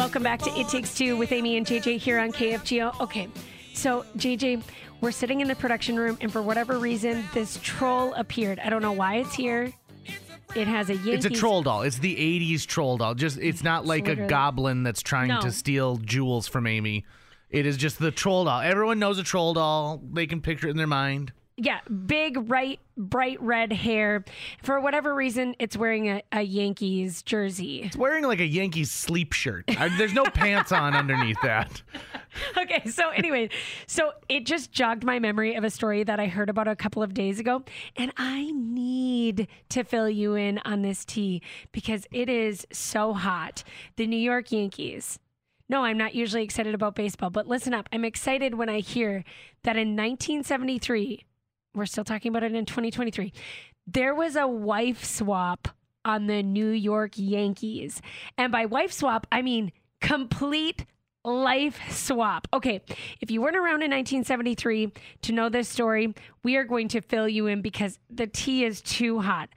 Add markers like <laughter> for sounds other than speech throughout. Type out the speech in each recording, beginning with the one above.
Welcome back to It Takes Two with Amy and JJ here on KFGO. Okay, so JJ, we're sitting in the production room, and for whatever reason, this troll appeared. I don't know why it's here. It has a Yankees. It's a troll doll. It's the '80s troll doll. Just it's not like a literally- goblin that's trying No. to steal jewels from Amy. It is just the troll doll. Everyone knows a troll doll. They can picture it in their mind. Yeah, big, bright, bright red hair. For whatever reason, it's wearing a, a Yankees jersey. It's wearing like a Yankees sleep shirt. I, there's no pants on underneath that. <laughs> Okay, so anyway, so it just jogged my memory of a story that I heard about a couple of days ago, and I need to fill you in on this tea because it is so hot. The New York Yankees. No, I'm not usually excited about baseball, but listen up. I'm excited when I hear that in 1973, we're still talking about it in 2023, there was a wife swap on the New York Yankees. And by wife swap, I mean complete life swap. Okay, if you weren't around in 1973 to know this story, we are going to fill you in because the tea is too hot.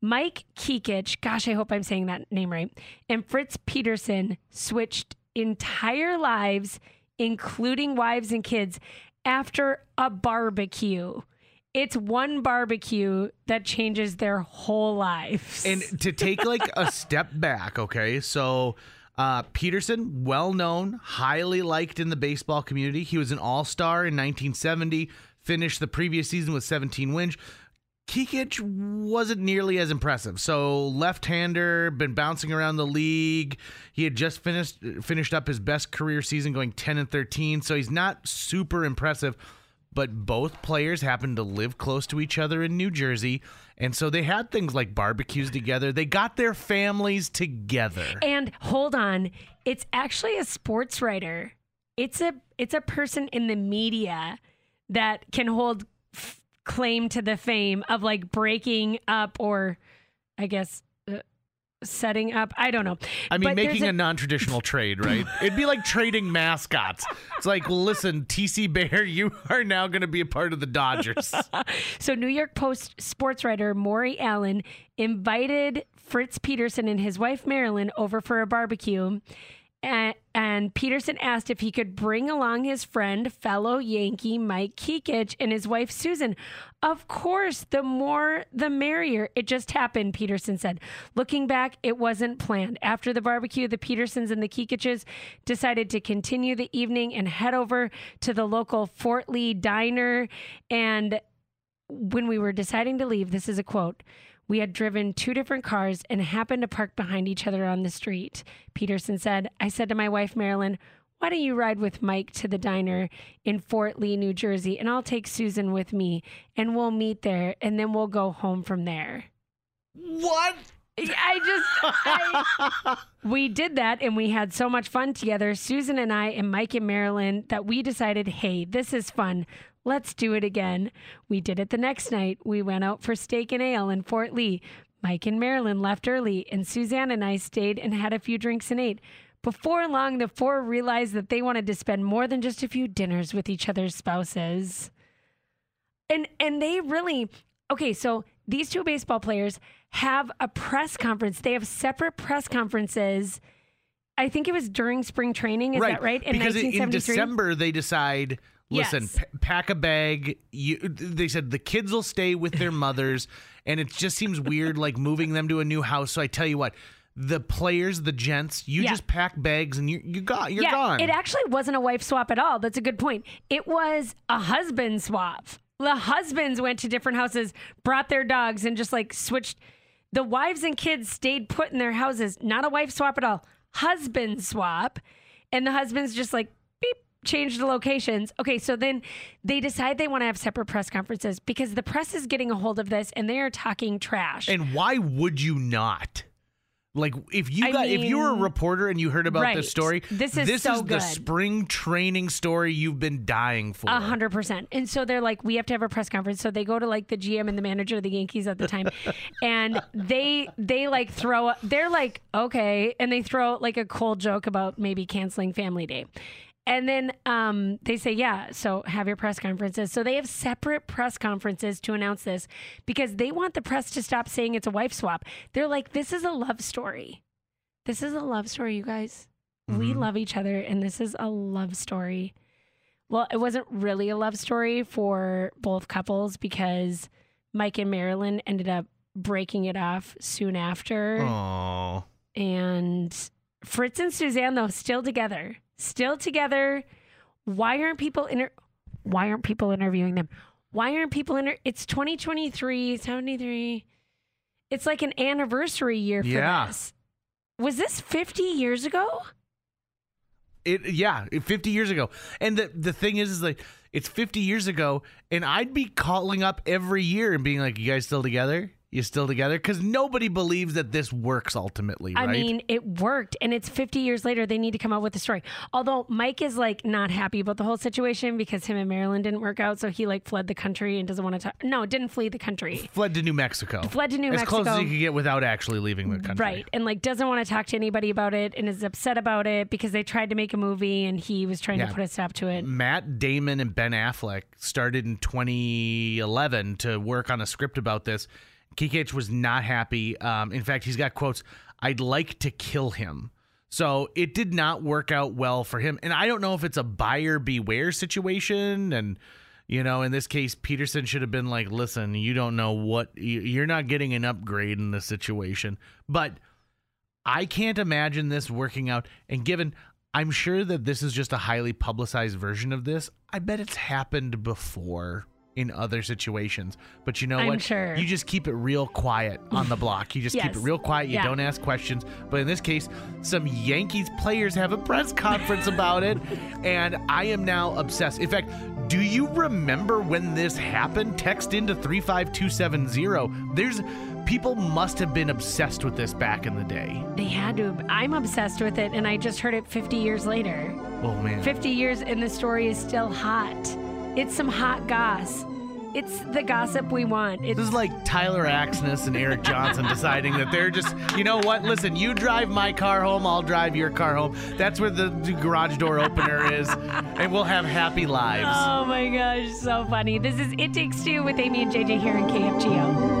Mike Kekich, gosh, I hope I'm saying that name right, and Fritz Peterson switched entire lives, including wives and kids, after a barbecue. It's one barbecue that changes their whole lives. And to take like a <laughs> step back, okay, so uh, Peterson, well known, highly liked in the baseball community. He was an all star in 1970, finished the previous season with 17 wins. Kekich wasn't nearly as impressive. So left-hander, been bouncing around the league. He had just finished finished up his best career season, going 10 and 13. So he's not super impressive. But both players happened to live close to each other in New Jersey, and so they had things like barbecues together. They got their families together. And hold on, it's actually a sports writer. It's a it's a person in the media that can hold f- claim to the fame of like breaking up or I guess setting up. I don't know. I mean, But making a- a, non-traditional trade, right? <laughs> It'd be like trading mascots. It's like, listen, TC Bear, you are now going to be a part of the Dodgers. <laughs> So, New York Post sports writer Maury Allen invited Fritz Peterson and his wife Marilyn over for a barbecue. And, Peterson asked if he could bring along his friend, fellow Yankee Mike Kekich, and his wife Susan. Of course, the more the merrier. It just happened, Peterson said. Looking back, it wasn't planned. After the barbecue, the Petersons and the Kekiches decided to continue the evening and head over to the local Fort Lee diner. And when we were deciding to leave, this is a quote. We had driven two different cars and happened to park behind each other on the street. Peterson said, I said to my wife, Marilyn, why don't you ride with Mike to the diner in Fort Lee, New Jersey, and I'll take Susan with me and we'll meet there and then we'll go home from there. what? I just, I, we did that and we had so much fun together, Susan and I, and Mike and Marilyn, that we decided, hey, this is fun. Let's do it again. We did it the next night. We went out for steak and ale in Fort Lee. Mike and Marilyn left early, and Suzanne and I stayed and had a few drinks and ate. Before long, the four realized that they wanted to spend more than just a few dinners with each other's spouses. And and they really okay, so these two baseball players have a press conference. They have separate press conferences. I think it was during spring training. Is that right? because in 1973? December they decide, listen, Yes. p- pack a bag. You, they said the kids will stay with their <laughs> mothers, and it just seems weird, like moving them to a new house. So I tell you what, the players, the gents, you Yeah. just pack bags and you you got you're yeah, gone. it actually wasn't a wife swap at all. That's a good point. It was a husband swap. The husbands went to different houses, brought their dogs, and just like switched. The wives and kids stayed put in their houses. Not a wife swap at all. Husband swap. And the husbands just like beep, changed the locations. Okay, so then they decide they want to have separate press conferences because the press is getting a hold of this and they are talking trash. And why would you not? Like if you I got if you were a reporter and you heard about right. this story, This is this so is the spring training story you've been dying for. A hundred percent. And so they're like, we have to have a press conference. So they go to like the GM and the manager of the Yankees at the time, <laughs> and they they like throw. They're like, okay, and they throw like a cold joke about maybe canceling Family Day. And then um, they say, yeah, so have your press conferences. So they have separate press conferences to announce this because they want the press to stop saying it's a wife swap. They're like, this is a love story. This is a love story, you guys. We Mhm. love each other, and this is a love story. Well, it wasn't really a love story for both couples because Mike and Marilyn ended up breaking it off soon after. Oh. And Fritz and Suzanne, though, still together. Still together. Why aren't people inter- Why aren't people interviewing them? Why aren't people inter- It's 2023, 73. It's like an anniversary year for Yeah. this. Was this 50 years ago? It yeah, 50 years ago. And the the thing is is like it's 50 years ago and I'd be calling up every year and being like you guys still together? You still together? Cuz nobody believes that this works ultimately, right? I mean, it worked, and it's 50 years later. They need to come up with a story. Although Mike is like not happy about the whole situation because him and Marilyn didn't work out, so he like fled the country and doesn't want to talk. No, didn't flee the country. fled to New Mexico. Fled to New as Mexico. close as you could get without actually leaving the country. Right. And like doesn't want to talk to anybody about it and is upset about it because they tried to make a movie and he was trying Yeah. to put a stop to it. Matt Damon and Ben Affleck started in 2011 to work on a script about this. Kekich was not happy. Um, in fact, he's got quotes, I'd like to kill him. So it did not work out well for him. And I don't know if it's a buyer beware situation. And, you know, in this case, Peterson should have been like, listen, you don't know what, you- you're not getting an upgrade in this situation. But I can't imagine this working out. And given, I'm sure that this is just a highly publicized version of this. I bet it's happened before in other situations. But you know I'm what? sure. You just keep it real quiet on the block. You just keep it real quiet. You Yeah. don't ask questions. But in this case, some Yankees players have a press conference about it. <laughs> And I am now obsessed. In fact, do you remember when this happened? Text into 35270. There's people must have been obsessed with this back in the day. They had to. I'm obsessed with it and I just heard it 50 years later. Oh man. 50 years and the story is still hot. It's some hot goss. It's the gossip we want. It's This is like Tyler Axness and Eric Johnson <laughs> deciding that they're just, you know what? Listen, you drive my car home, I'll drive your car home. That's where the garage door opener is, and we'll have happy lives. Oh my gosh, so funny. This is It Takes Two with Amy and JJ here in KFGO.